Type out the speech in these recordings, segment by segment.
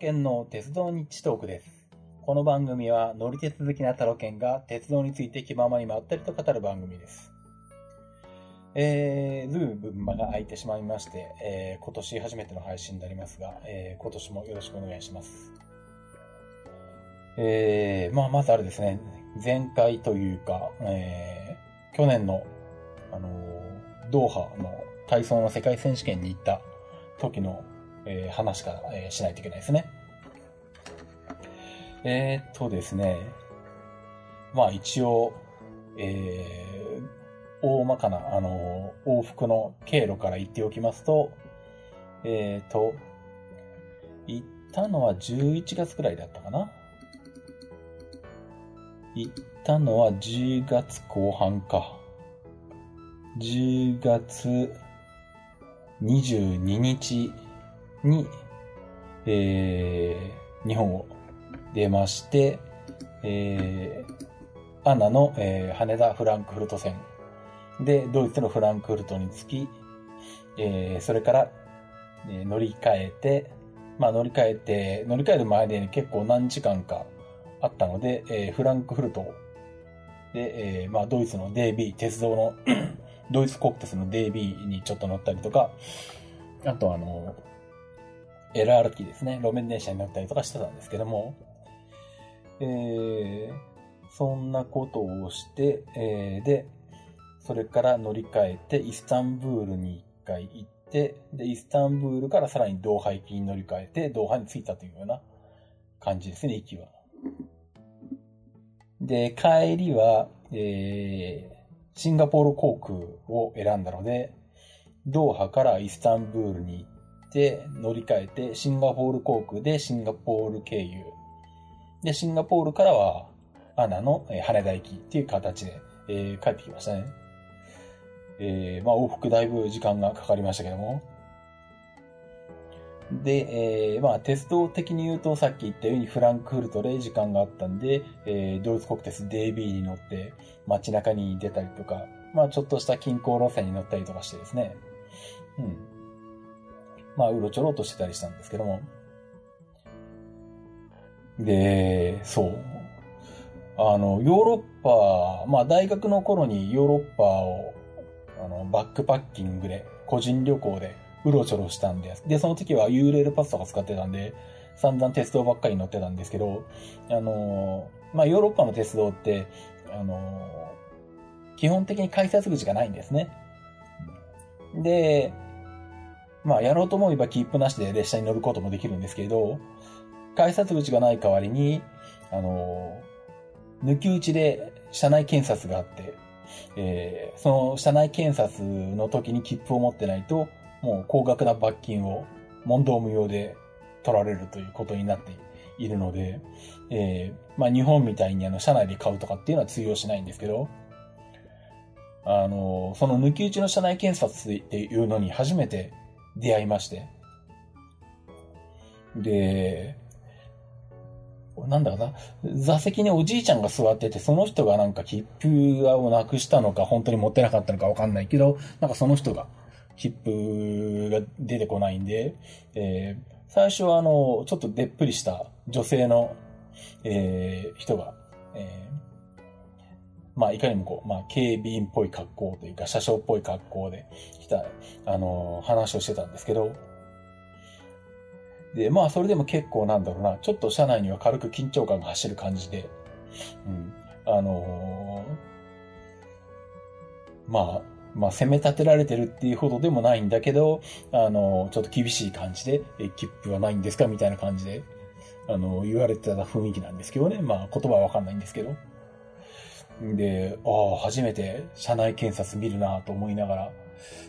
タロケンの鉄道日トークです。この番組は乗り鉄好きなタロケンが鉄道について気ままにまったりと語る番組です。えー、ずいぶん間が空いてしまいまして、えー今年初めての配信になりますが、えー今年もよろしくお願いします。えー、まあ、まずあれですね、前回というか、えー去年の、あのードーハの体操の世界選手権に行った時の、えー話か、えーしないといけないですね。えーっとですね、まあ一応、えー、大まかな、あのー往復の経路から言っておきますと、えっと、行ったのは11月くらいだったかな行ったのは10月後半か。10月22日に、えー日本を出まして、えーアナの、えー羽田フランクフルト線。で、ドイツのフランクフルトに着き、えーそれから、えー乗り換えて、まあ乗り換えて、乗り換える前で結構何時間かあったので、えーフランクフルトで、えーまあドイツの DB、鉄道の ドイツ国鉄の DB にちょっと乗ったりとか、あとあの、LRT ですね、路面電車に乗ったりとかしてたんですけども、えー、そんなことをして、えーで、それから乗り換えて、イスタンブールに一回行って、で、イスタンブールからさらにドーハ行きに乗り換えて、ドーハに着いたというような感じですね、行きは。で、帰りは、えー、シンガポール航空を選んだので、ドーハからイスタンブールに行って、乗り換えて、シンガポール航空でシンガポール経由。で、シンガポールからは、アナの羽田行きっていう形で、えー帰ってきましたね。えーまあ往復だいぶ時間がかかりましたけども。で、えーまあ鉄道的に言うとさっき言ったようにフランクフルトで時間があったんで、えードイツ国鉄 DB に乗って街中に出たりとか、まあちょっとした近郊路線に乗ったりとかしてですね。うん。まあうろちょろとしてたりしたんですけども。で、そう。あの、ヨーロッパ、まあ大学の頃にヨーロッパを、あの、バックパッキングで、個人旅行でうろちょろしたんです。で、その時は U レールパスとか使ってたんで、散々鉄道ばっかり乗ってたんですけど、あの、まあヨーロッパの鉄道って、あの、基本的に改札口がないんですね。で、まあやろうと思えば切符なしで列車に乗ることもできるんですけど、改札口がない代わりに、あの、抜き打ちで車内検察があって、えーその車内検察の時に切符を持ってないと、もう高額な罰金を問答無用で取られるということになっているので、えーまあ日本みたいにあの車内で買うとかっていうのは通用しないんですけど、あの、その抜き打ちの車内検察っていうのに初めて出会いまして、で、なんだかな、座席におじいちゃんが座ってて、その人がなんか切符をなくしたのか、本当に持ってなかったのかわかんないけど、なんかその人が切符が出てこないんで、えー最初はあの、ちょっとでっぷりした女性の、えー人が、えーまあ、いかにもこう、まあ、警備員っぽい格好というか、車掌っぽい格好で来た、あの、話をしてたんですけど、で、まあ、それでも結構なんだろうな、ちょっと車内には軽く緊張感が走る感じで、うん、あのーまあ、まあ、攻め立てられてるっていうほどでもないんだけど、あのーちょっと厳しい感じで、え、切符はないんですかみたいな感じで、あのー言われてた雰囲気なんですけどね。まあ、言葉はわかんないんですけど。で、ああ、初めて車内検察見るなと思いながら、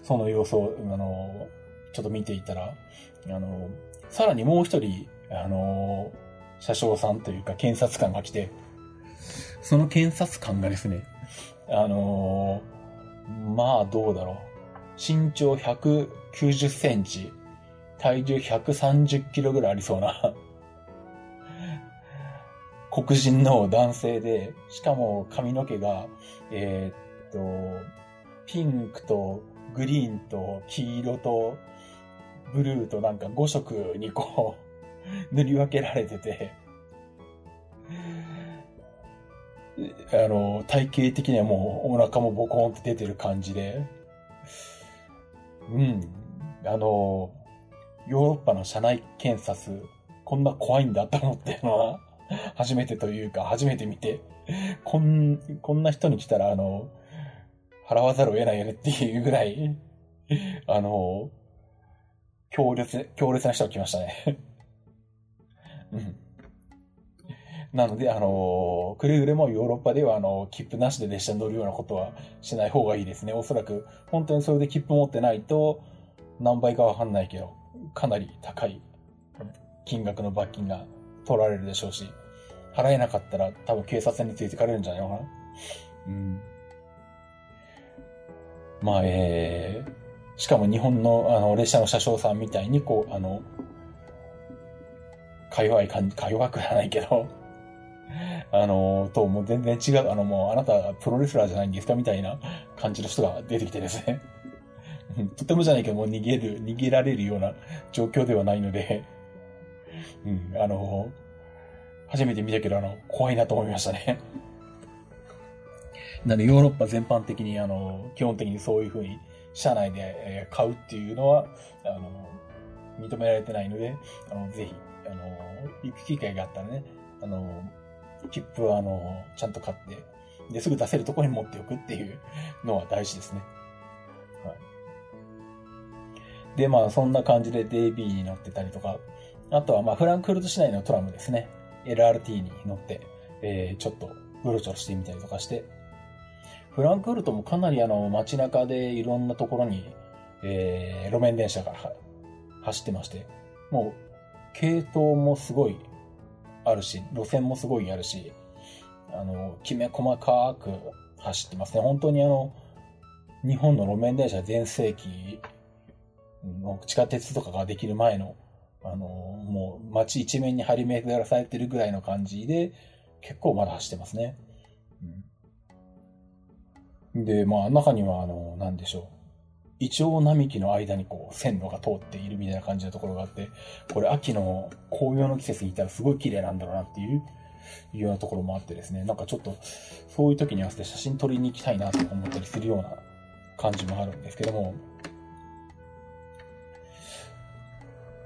その様子を、あのちょっと見ていたら、あのさらにもう一人、あの車掌さんというか検察官が来て、その検察官がですね、あのまあどうだろう。身長190センチ、体重130キロぐらいありそうな、黒人の男性で、しかも髪の毛が、えーっと、ピンクとグリーンと黄色とブルーとなんか5色にこう、塗り分けられてて、あの、体型的にはもうお腹もボコンって出てる感じで、うん。あの、ヨーロッパの車内検察、こんな怖いんだと思ってるのは、初めてというか、初めて見て、こん、こんな人に来たら、あの、払わざるを得ないよねっていうぐらい、あの、強烈、強烈な人が来ましたね。うん。なので、あの、くれぐれもヨーロッパでは、あの、切符なしで列車に乗るようなことはしない方がいいですね。おそらく、本当にそれで切符持ってないと、何倍かわかんないけど、かなり高い金額の罰金が取られるでしょうし、払えなかったら多分警察についてかれるんじゃないのかな？うん。まあ、えー、しかも日本のあの列車の車掌さんみたいに、こう、あの、か弱い感じ、か弱くはないけど、あの、と、もう全然違う、あの、もうあなたプロレスラーじゃないんですか？みたいな感じの人が出てきてですね。とてもじゃないけど、もう逃げる、逃げられるような状況ではないので、うん、あの、初めて見たけど、あの、怖いなと思いましたね。なので、ヨーロッパ全般的に、あの、基本的にそういうふうに、車内で買うっていうのは、あの、認められてないので、あの、ぜひ、あの、行く機会があったらね、あの、切符は、あの、ちゃんと買って、で、すぐ出せるところに持っておくっていうのは大事ですね。はい。で、まあ、そんな感じで DB に乗ってたりとか、あとは、まあ、フランクフルト市内のトラムですね。LRT に乗って、えー、ちょっと、うろちょろしてみたりとかして、フランクフルトもかなりあの、街中でいろんなところに、えー、路面電車が走ってまして、もう、系統もすごいあるし、路線もすごいあるし、あの、きめ細かく走ってますね。本当にあの、日本の路面電車全盛期の地下鉄とかができる前の、あの、もう街一面に張り巡らされてるぐらいの感じで、結構まだ走ってますね。うん、で、まあ中にはあの、なんでしょう。イチョウ並木の間にこう線路が通っているみたいな感じのところがあって、これ秋の紅葉の季節にいたらすごい綺麗なんだろうなっていういうようなところもあってですね、なんかちょっとそういう時に合わせて写真撮りに行きたいなと思ったりするような感じもあるんですけども、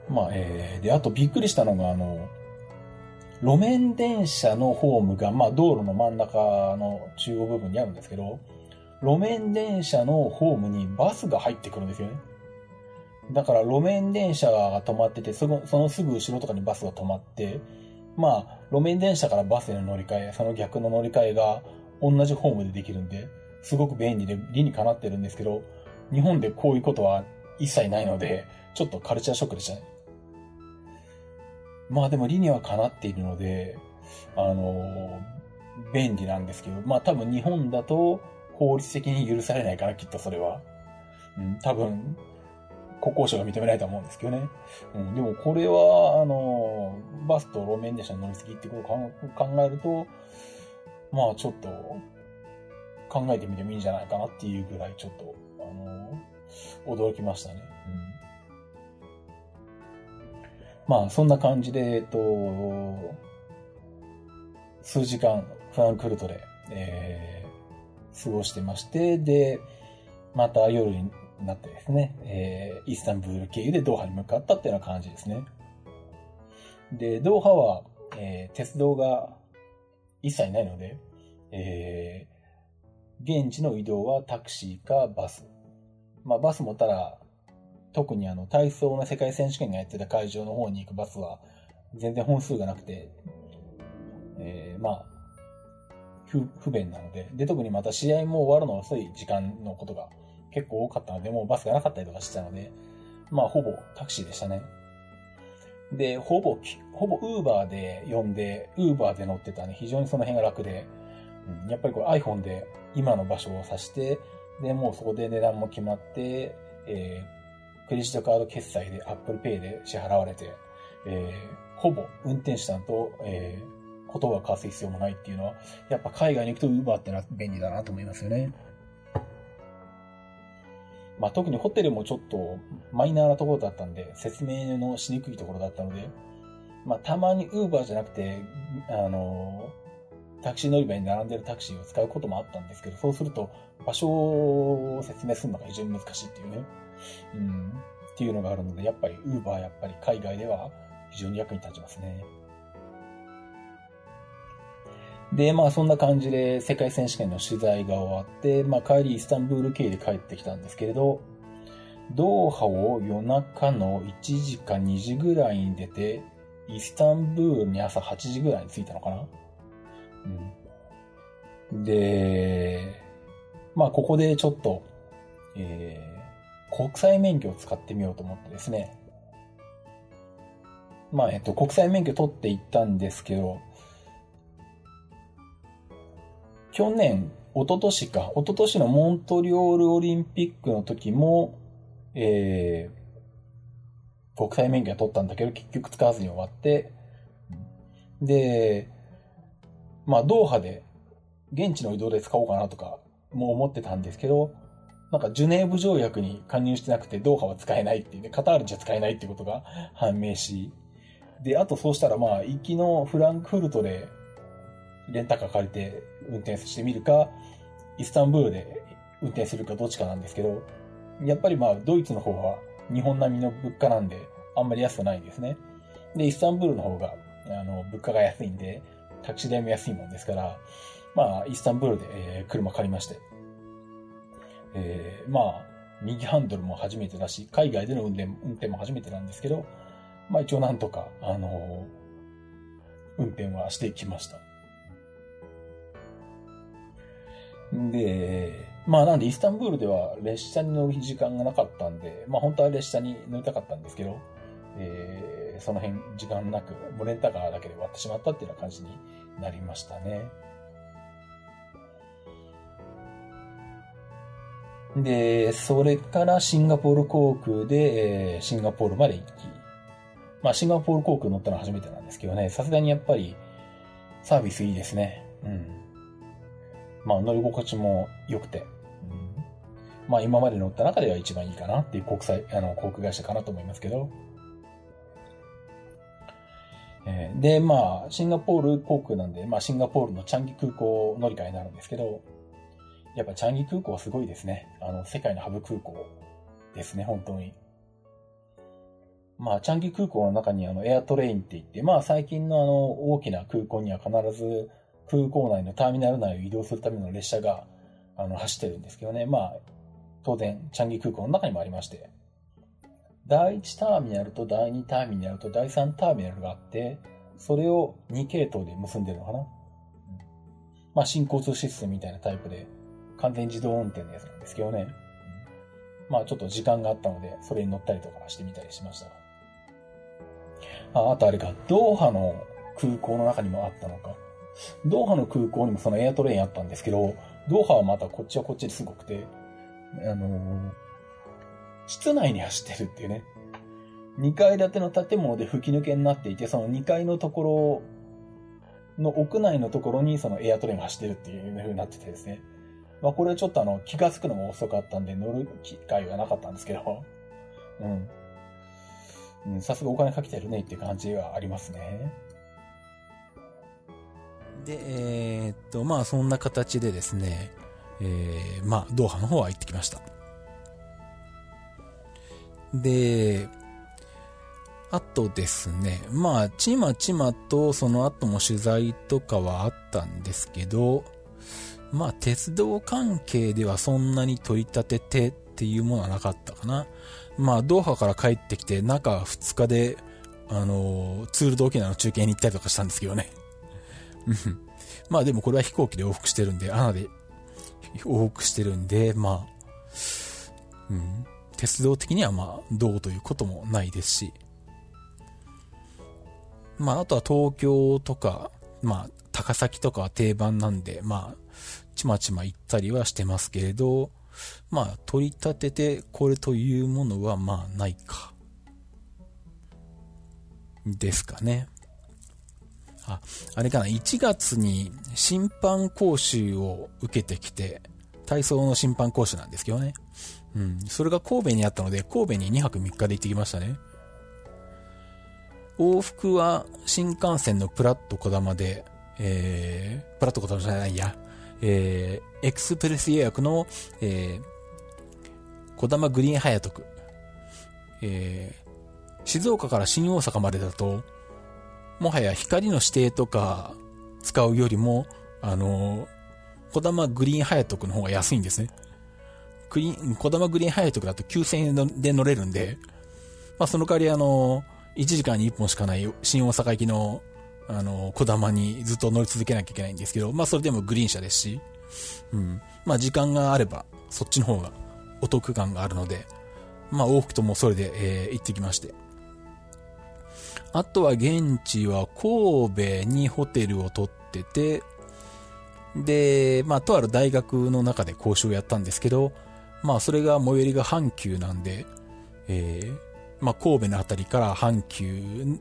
まあ、えー、で、あとびっくりしたのが、あの、路面電車のホームが、まあ、道路の真ん中の中央部分にあるんですけど、路面電車のホームにバスが入ってくるんですよね。だから路面電車が止まってて、そのそのすぐ後ろとかにバスが止まって、まあ、路面電車からバスへの乗り換え、その逆の乗り換えが同じホームでできるんで、すごく便利で理にかなってるんですけど、日本でこういうことは一切ないので、ちょっとカルチャーショックでしたね。まあでも理にはかなっているので、あの、便利なんですけど、まあ多分日本だと、法律的に許されないから、きっとそれは。うん、多分、国交省が認めないと思うんですけどね。うん、でもこれは、あの、バスと路面電車の乗り継ぎってことを考えると、まあちょっと、考えてみてもいいんじゃないかなっていうぐらい、ちょっと、あの、驚きましたね。まあ、そんな感じで、えっと、数時間、フランクフルトで、えー過ごしてまして、で、また夜になってですね、えー、イスタンブール経由でドーハに向かったっていうような感じですね。で、ドーハは、えー、鉄道が一切ないので、えー、現地の移動はタクシーかバス。まあ、バスもただ、特にあの、体操の世界選手権がやってた会場の方に行くバスは、全然本数がなくて、えー、まあ、不不便なので、で、特にまた試合も終わるの遅い時間のことが結構多かったので、もうバスがなかったりとかしてたので、まあ、ほぼタクシーでしたね。で、ほぼ、ほぼウーバーで呼んで、ウーバーで乗ってたんね、非常にその辺が楽で、うん、やっぱりこれ iPhone で今の場所を指して、で、もうそこで値段も決まって、えー、クレジットカード決済で Apple Pay で支払われて、えー、ほぼ運転手さんと、えー、言葉を交わす必要もないっていうのは、やっぱ海外に行くと Uber ってのは便利だなと思いますよね。まあ、特にホテルもちょっとマイナーなところだったんで、説明のしにくいところだったので、まあ、たまにウーバーじゃなくて、あの、タクシー乗り場に並んでるタクシーを使うこともあったんですけど、そうすると場所を説明するのが非常に難しいっていうね。うん。っていうのがあるので、やっぱりウーバーやっぱり海外では非常に役に立ちますね。で、まあそんな感じで世界選手権の取材が終わって、まあ帰りイスタンブール経由で帰ってきたんですけれど、ドーハを夜中の1時か2時ぐらいに出て、イスタンブールに朝8時ぐらいに着いたのかなうん。で、まあここでちょっと、えー、国際免許を使ってみようと思ってですね。まあえっと、国際免許取っていったんですけど、去年、一昨年か、一昨年のモントリオールオリンピックの時も、えー、国際免許は取ったんだけど、結局使わずに終わって、で、まあ、ドーハで、現地の移動で使おうかなとか、もう思ってたんですけど、なんかジュネーブ条約に加入してなくて、ドーハは使えないっていうね、カタールじゃ使えないってことが判明し、で、あとそうしたらまあ、行きのフランクフルトで、レンタカー借りて運転してみるか、イスタンブールで運転するかどっちかなんですけど、やっぱりまあ、ドイツの方は日本並みの物価なんで、あんまり安くないんですね。で、イスタンブールの方が、あの、物価が安いんで、タクシー代も安いもんですから、まあ、イスタンブールで、えー、車借りまして、えー、まあ、右ハンドルも初めてだし、海外での運転運転も初めてなんですけど、まあ一応なんとか、あのー、運転はしてきました。で、まあなんでイスタンブールでは列車に乗る時間がなかったんで、まあ本当は列車に乗りたかったんですけど、えー、その辺時間なく、もうレンタカーだけで終わってしまったっていうような感じになりましたね。で、それからシンガポール航空で、えー、シンガポールまで行き、まあシンガポール航空乗ったのは初めてなんですけどね、さすがにやっぱりサービスいいですね。うん。まあ乗り心地も良くて、まあ今まで乗った中では一番いいかなっていう国際、あの、航空会社かなと思いますけど、えー、で、まあ、シンガポール航空なんで、まあ、シンガポールのチャンギ空港乗り換えになるんですけど、やっぱチャンギ空港はすごいですね。あの、世界のハブ空港ですね、本当に。まあ、チャンギ空港の中にあの、エアトレインって言って、まあ、最近のあの、大きな空港には必ず空港内のターミナル内を移動するための列車が、あの、走ってるんですけどね。まあ、当然、チャンギ空港の中にもありまして、第1ターミナルと第2ターミナルと第3ターミナルがあって、それを2系統で結んでるのかな。まあ、新交通システムみたいなタイプで、完全自動運転のやつなんですけどね。まあ、ちょっと時間があったので、それに乗ったりとかしてみたりしました。あ、あとあれか、ドーハの空港の中にもあったのか。ドーハの空港にもそのエアトレインあったんですけど、ドーハはまたこっちはこっちですごくて、あのー室内に走ってるっていうね。2階建ての建物で吹き抜けになっていて、その2階のところの屋内のところにそのエアトレインが走ってるっていう風になっててですね。まあこれはちょっとあの気がつくのも遅かったんで乗る機会がなかったんですけど、うん。さすがお金かけてるねっていう感じはありますね。で、えー、っと、まあそんな形でですね、えー、まあドーハの方は行ってきました。で、あとですね、まあ、ちまちまとその後も取材とかはあったんですけど、まあ、鉄道関係ではそんなに取り立ててっていうものはなかったかな。まあ、ドーハから帰ってきて中2日で、あの、ツールド沖縄の中継に行ったりとかしたんですけどね。まあでもこれは飛行機で往復してるんで、アナで往復してるんで、まあ、うん。鉄道的にはまあ、どうということもないですし、まあ、あとは東京とか、まあ、高崎とかは定番なんで、まあ、ちまちま行ったりはしてますけれど、まあ、取り立ててこれというものはまあ、ないか。ですかね。あ、あれかな、1月に審判講習を受けてきて、体操の審判講習なんですけどね。うん。それが神戸にあったので、神戸に2泊3日で行ってきましたね。往復は新幹線のプラット小玉で、えー、プラット小玉じゃないや、えー、エクスプレス予約の、えー、小玉グリーンハヤトク、えー、静岡から新大阪までだと、もはや光の指定とか使うよりも、あの、小玉グリーンハヤトクの方が安いんですね。クリーン、小玉グリーンハヤトクだと9000円で乗れるんで、まあその代わりあの、1時間に1本しかない新大阪行きの、あの、小玉にずっと乗り続けなきゃいけないんですけど、まあそれでもグリーン車ですし、うん。まあ時間があれば、そっちの方がお得感があるので、まあ往復ともそれで、えー、行ってきまして。あとは現地は神戸にホテルを取ってて、で、まあとある大学の中で講習をやったんですけど、まあそれが最寄りが阪急なんで、えー、まあ神戸のあたりから阪急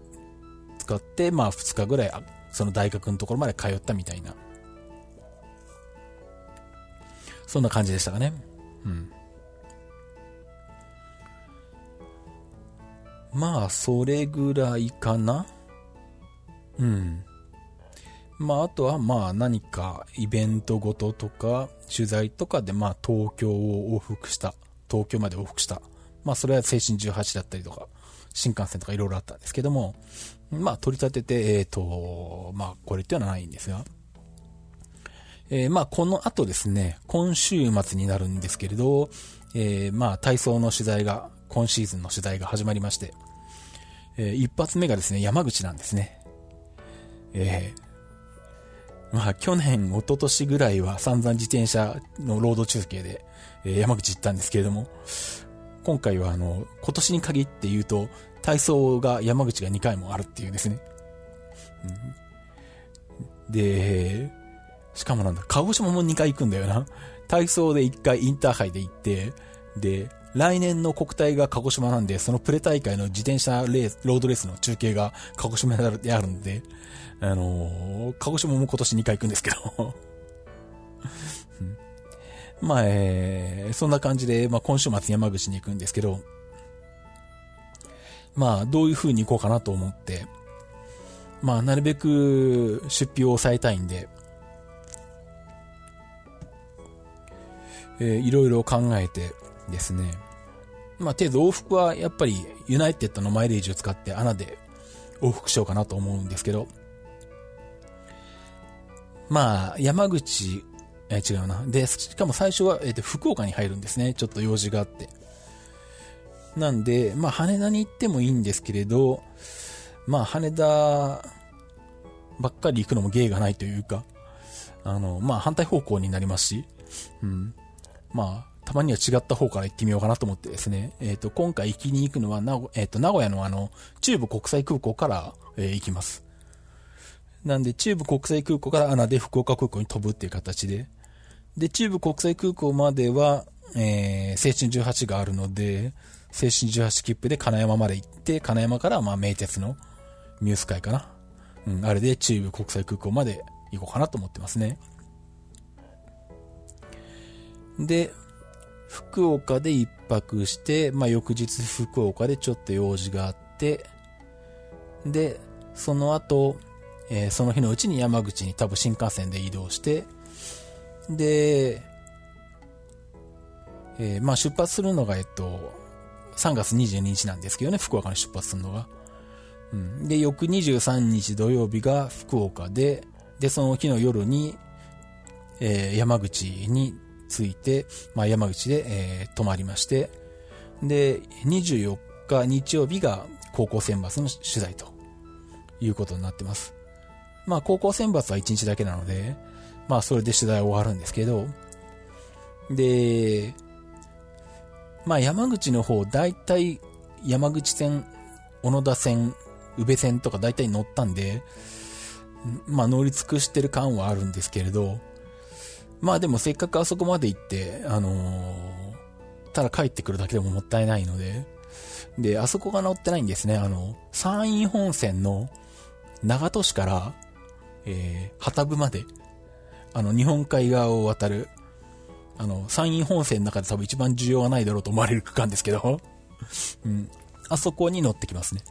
使って、まあ2日ぐらい、その大学のところまで通ったみたいな。そんな感じでしたかね。うん。まあ、それぐらいかな。うん。まあ、あとは、まあ、何かイベントごととか、取材とかで、まあ、東京を往復した。東京まで往復した。まあ、それは青春18だったりとか、新幹線とかいろいろあったんですけども、まあ、取り立てて、えっ、ー、と、まあ、これっていうのはないんですが、えー、まあ、この後ですね、今週末になるんですけれど、えー、まあ、体操の取材が、今シーズンの取材が始まりまして、えー、一発目がですね、山口なんですね。えー、まあ、去年、一昨年ぐらいは散々自転車のロード中継で、えー、山口行ったんですけれども、今回はあの、今年に限って言うと、体操が山口が2回もあるっていうですね。うん、で、しかもなんだ、鹿児島も2回行くんだよな。体操で1回インターハイで行って、で、来年の国体が鹿児島なんで、そのプレ大会の自転車レース、ロードレースの中継が鹿児島であるんで、あのー、鹿児島も今年2回行くんですけどまあ、えー、そんな感じで、まあ今週末山口に行くんですけど、まあ、どういう風に行こうかなと思って、まあ、なるべく出費を抑えたいんで、えー、いろいろ考えてですね。まあ、程度往復はやっぱりユナイテッドのマイレージを使って穴で往復しようかなと思うんですけど、まあ、山口、えー、違うな。で、しかも最初は、えー、福岡に入るんですね。ちょっと用事があって。なんで、まあ、羽田に行ってもいいんですけれど、まあ、羽田ばっかり行くのも芸がないというか、あの、まあ、反対方向になりますし、うん。まあ、たまには違った方から行ってみようかなと思ってですね、えっ、ー、と、今回行きに行くのは、なえっ、ー、と、名古屋のあの、中部国際空港から、えー、行きます。なんで、中部国際空港から穴で福岡空港に飛ぶっていう形で、で、中部国際空港までは、えー、青春18があるので、青春18切符で金山まで行って、金山からまあ名鉄のミュース会かな。うん、あれで中部国際空港まで行こうかなと思ってますね。で、福岡で一泊して、まあ、翌日福岡でちょっと用事があって、で、その後、えー、その日のうちに山口に多分新幹線で移動して、で、えー、まあ出発するのが、えっと、3月22日なんですけどね、福岡に出発するのが。うん。で、翌23日土曜日が福岡で、で、その日の夜に、えー、山口に着いて、まあ、山口で、えー、泊まりまして、で、24日日曜日が高校選抜の取材ということになってます。まあ、高校選抜は1日だけなので、まあ、それで取材終わるんですけど、で、まあ、山口の方、大体山口線、小野田線、宇部線とか大体乗ったんで、まあ乗り尽くしてる感はあるんですけれど、まあでもせっかくあそこまで行って、あのー、ただ帰ってくるだけでももったいないので、で、あそこが乗ってないんですね。あの、山陰本線の長門市から、えー、旗部まで、あの、日本海側を渡る、あの、山陰本線の中で多分一番需要がないだろうと思われる区間ですけど、うん。あそこに乗ってきますね。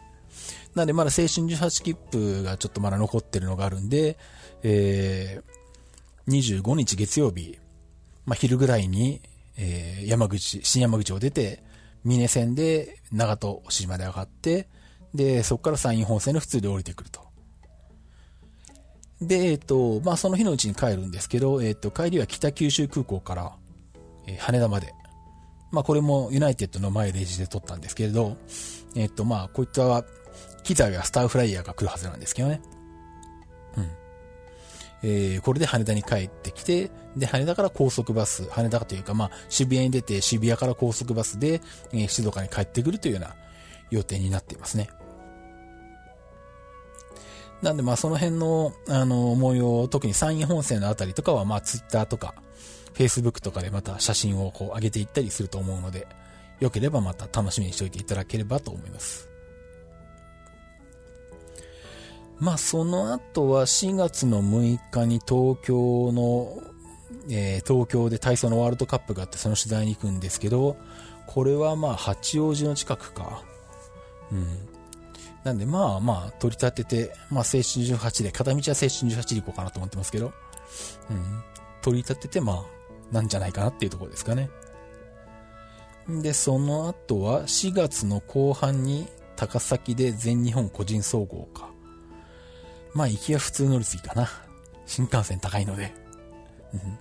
なんでまだ青春18切符がちょっとまだ残ってるのがあるんで、えー、25日月曜日、まあ、昼ぐらいに、えー、山口、新山口を出て、峰線で長門市まで上がって、で、そこから山陰本線の普通で降りてくると。で、えっ、と、まあ、その日のうちに帰るんですけど、えっ、と、帰りは北九州空港から、え、羽田まで。まあ、これもユナイテッドのマイレージで撮ったんですけれど、えっ、と、まあ、こういった機材はスターフライヤーが来るはずなんですけどね。うん。えー、これで羽田に帰ってきて、で、羽田から高速バス、羽田というか、まあ、渋谷に出て、渋谷から高速バスで、えー、静岡に帰ってくるというような予定になっていますね。なんでまあその辺の、あの、模様、特に山陰本線のあたりとかはまあツイッターとか、フェイスブックとかでまた写真をこう上げていったりすると思うので、よければまた楽しみにしておいていただければと思います。まあその後は4月の6日に東京の、えー、東京で体操のワールドカップがあってその取材に行くんですけど、これはまあ八王子の近くか。うん。なんで、まあまあ、取り立てて、まあ、青春18で、片道は青春18で行こうかなと思ってますけど、うん。取り立てて、まあ、なんじゃないかなっていうところですかね。で、その後は、4月の後半に、高崎で全日本個人総合か。まあ、行きは普通乗り継ぎかな。新幹線高いので。うん。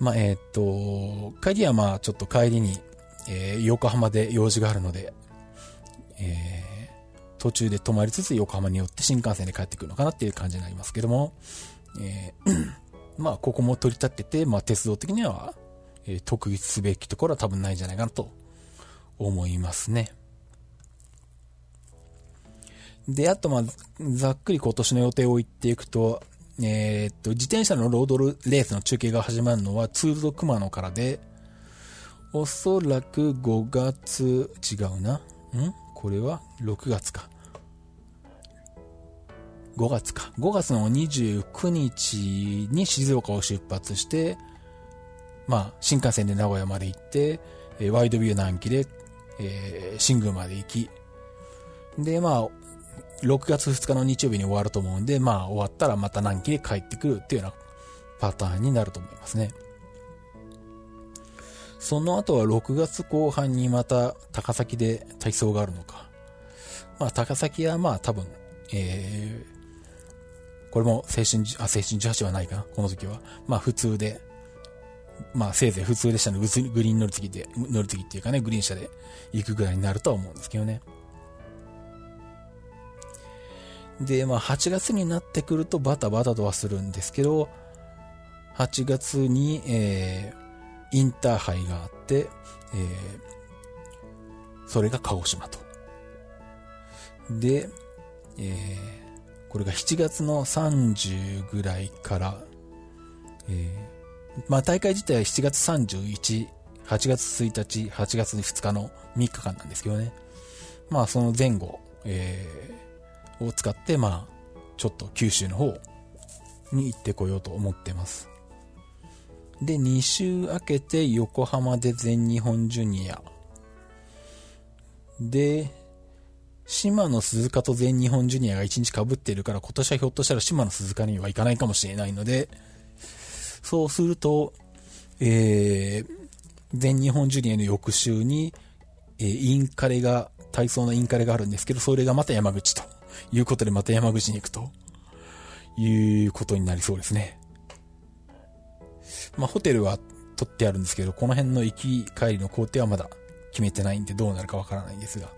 まあ、えっ、と、帰りはまあ、ちょっと帰りに、えー、横浜で用事があるので、えー、途中で泊まりつつ横浜に寄って新幹線で帰ってくるのかなっていう感じになりますけども、えー、まあ、ここも取り立ってて、まあ、鉄道的には、えー、特筆すべきところは多分ないんじゃないかなと思いますね。で、あと、まあ、ざっくり今年の予定を言っていくと、えー、っと、自転車のロードレースの中継が始まるのは、ツールド熊野からで、おそらく5月、違うな。ん？これは6月か。5月か。5月の29日に静岡を出発して、まあ、新幹線で名古屋まで行って、え、ワイドビュー南紀で、えー、新宮まで行き、で、まあ、6月2日の日曜日に終わると思うんで、まあ、終わったらまた南紀で帰ってくるっていうようなパターンになると思いますね。その後は6月後半にまた高崎で体操があるのか。まあ高崎はまあ多分、えー、これも青春、あ、青春18はないかな、この時は。まあ普通で、まあせいぜい普通でしたのグリーン乗り継ぎで、乗り継ぎっていうかね、グリーン車で行くぐらいになるとは思うんですけどね。で、まあ8月になってくるとバタバタとはするんですけど、8月に、えー、インターハイがあって、えー、それが鹿児島と。で、えー、これが7月の30ぐらいから、えー、まあ大会自体は7月31、8月1日、8月2日の3日間なんですけどね。まあその前後、えー、を使って、まあ、ちょっと九州の方に行ってこようと思ってます。で、2週明けて横浜で全日本ジュニア。で、島野鈴鹿と全日本ジュニアが1日被ってるから、今年はひょっとしたら島野鈴鹿には行かないかもしれないので、そうすると、えー、全日本ジュニアの翌週に、えー、インカレが、体操のインカレがあるんですけど、それがまた山口ということで、また山口に行くということになりそうですね。まあ、ホテルは取ってあるんですけど、この辺の行き帰りの工程はまだ決めてないんでどうなるかわからないんですが。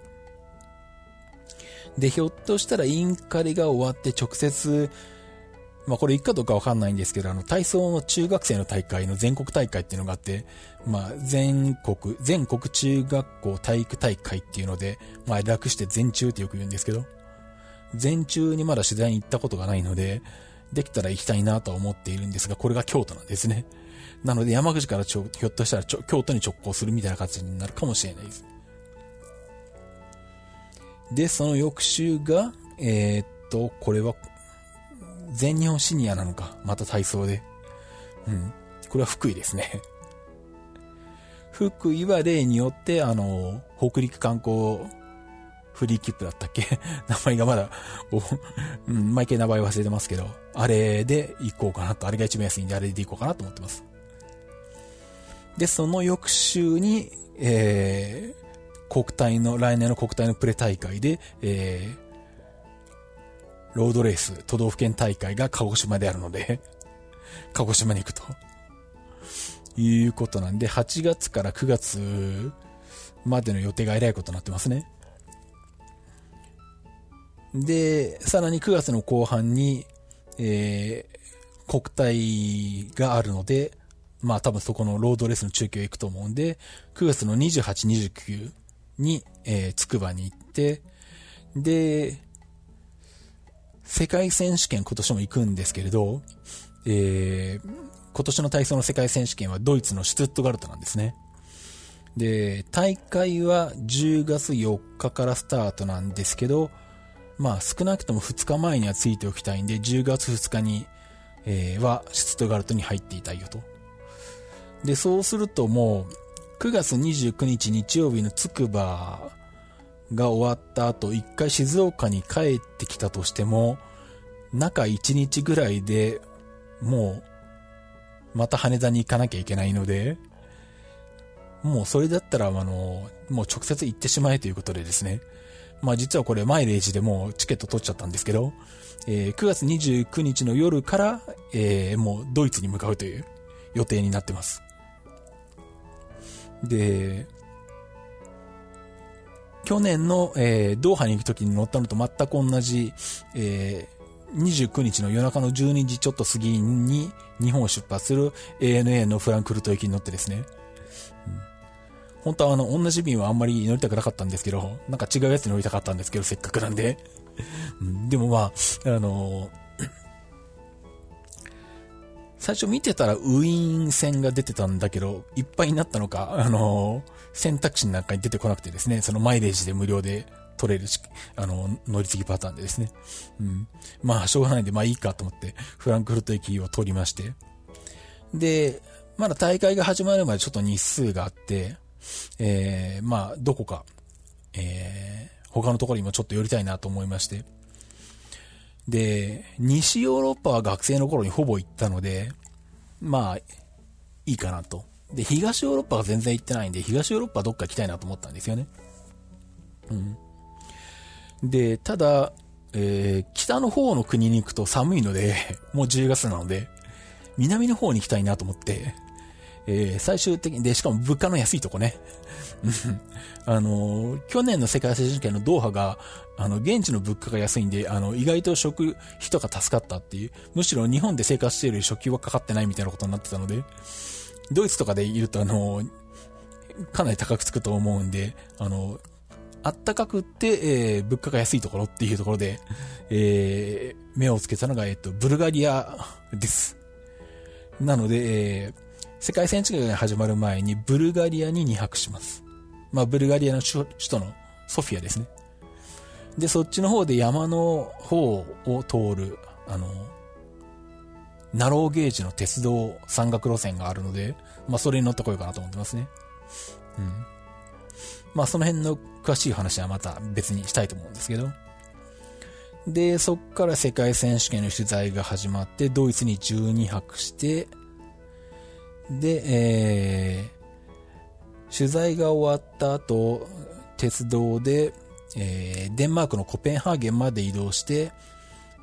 で、ひょっとしたらインカレが終わって直接、まあこれ行くかどうかわかんないんですけど、あの体操の中学生の大会の全国大会っていうのがあって、まあ全国、全国中学校体育大会っていうので、まあ楽して全中ってよく言うんですけど、全中にまだ取材に行ったことがないので、できたら行きたいなとは思っているんですが、これが京都なんですね。なので山口からちょ、ひょっとしたらちょ京都に直行するみたいな形になるかもしれないです。で、その翌週が、えー、っと、これは、全日本シニアなのか。また体操で。うん。これは福井ですね。福井は例によって、あの、北陸観光フリーキップだったっけ？名前がまだ、うん、毎回名前忘れてますけど、あれで行こうかなと、あれが一番安いんであれで行こうかなと思ってます。で、その翌週に、えー、国体の、来年の国体のプレ大会で、えー、ロードレース、都道府県大会が鹿児島であるので 鹿児島に行くと。いうことなんで、8月から9月までの予定がえらいことになってますね。で、さらに9月の後半に、えー、国体があるので、まあ多分そこのロードレースの中継行くと思うんで、9月の28、29に、えー、つくばに行って、で、世界選手権今年も行くんですけれど、えー、今年の体操の世界選手権はドイツのシュツットガルトなんですね。で、大会は10月4日からスタートなんですけど、まあ少なくとも2日前にはついておきたいんで、10月2日に、えー、はシュツットガルトに入っていたいよと。で、そうするともう、9月29日日曜日のつくばが終わった後、一回静岡に帰ってきたとしても、中1日ぐらいでもう、また羽田に行かなきゃいけないので、もうそれだったら、あの、もう直接行ってしまえということでですね。まあ実はこれマイレージでもうチケット取っちゃったんですけど、えー、9月29日の夜から、えー、もうドイツに向かうという予定になってます。で、去年の、えー、ドーハに行く時に乗ったのと全く同じ、え29日の夜中の12時ちょっと過ぎに日本を出発する ANA のフランクフルト駅に乗ってですね。うん、本当はあの、同じ便はあんまり乗りたくなかったんですけど、なんか違うやつに乗りたかったんですけど、せっかくなんで。うん、でもまあ、あのー、最初見てたらウィーン線が出てたんだけど、いっぱいになったのか、あのー、選択肢の中に出てこなくてですね、そのマイレージで無料で取れるし、あの、乗り継ぎパターンでですね。うん。まあ、しょうがないんで、まあいいかと思って、フランクフルト駅を取りまして。で、まだ大会が始まるまでちょっと日数があって、えー、まあ、どこか、えー、他のところにもちょっと寄りたいなと思いまして。で、西ヨーロッパは学生の頃にほぼ行ったので、まあ、いいかなと。で、東ヨーロッパが全然行ってないんで、東ヨーロッパどっか行きたいなと思ったんですよね。うん。で、ただ、えー、北の方の国に行くと寒いので、もう10月なので、南の方に行きたいなと思って、えー、最終的に、で、しかも物価の安いとこね。あのー、去年の世界選手権のドーハが、あの、現地の物価が安いんで、あの、意外と食費とか助かったっていう、むしろ日本で生活している食費はかかってないみたいなことになってたので、ドイツとかでいると、あのー、かなり高くつくと思うんで、あの、あったかくって、えー、物価が安いところっていうところで、えー、目をつけたのが、えっと、ブルガリアです。なので、えー、世界選手権が始まる前にブルガリアに2泊します。まあ、ブルガリアの首都のソフィアですね。で、そっちの方で山の方を通る、あの、ナローゲージの鉄道山岳路線があるので、まあ、それに乗ってこようかなと思ってますね。うん。まあその辺の詳しい話はまた別にしたいと思うんですけど。で、そっから世界選手権の取材が始まって、ドイツに12泊して、で、えー、取材が終わった後、鉄道で、えー、デンマークのコペンハーゲンまで移動して、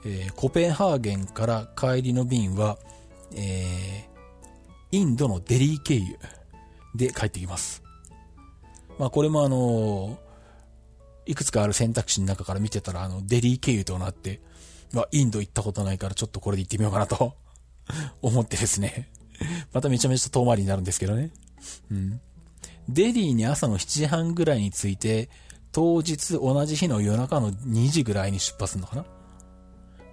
えー、コペンハーゲンから帰りの便は、えー、インドのデリー経由で帰ってきます。まあこれもあの、いくつかある選択肢の中から見てたら、あの、デリー経由となって、まあインド行ったことないからちょっとこれで行ってみようかなと思ってですね。まためちゃめちゃ遠回りになるんですけどね。うん。デリーに朝の7時半ぐらいに着いて、当日同じ日の夜中の2時ぐらいに出発するのかな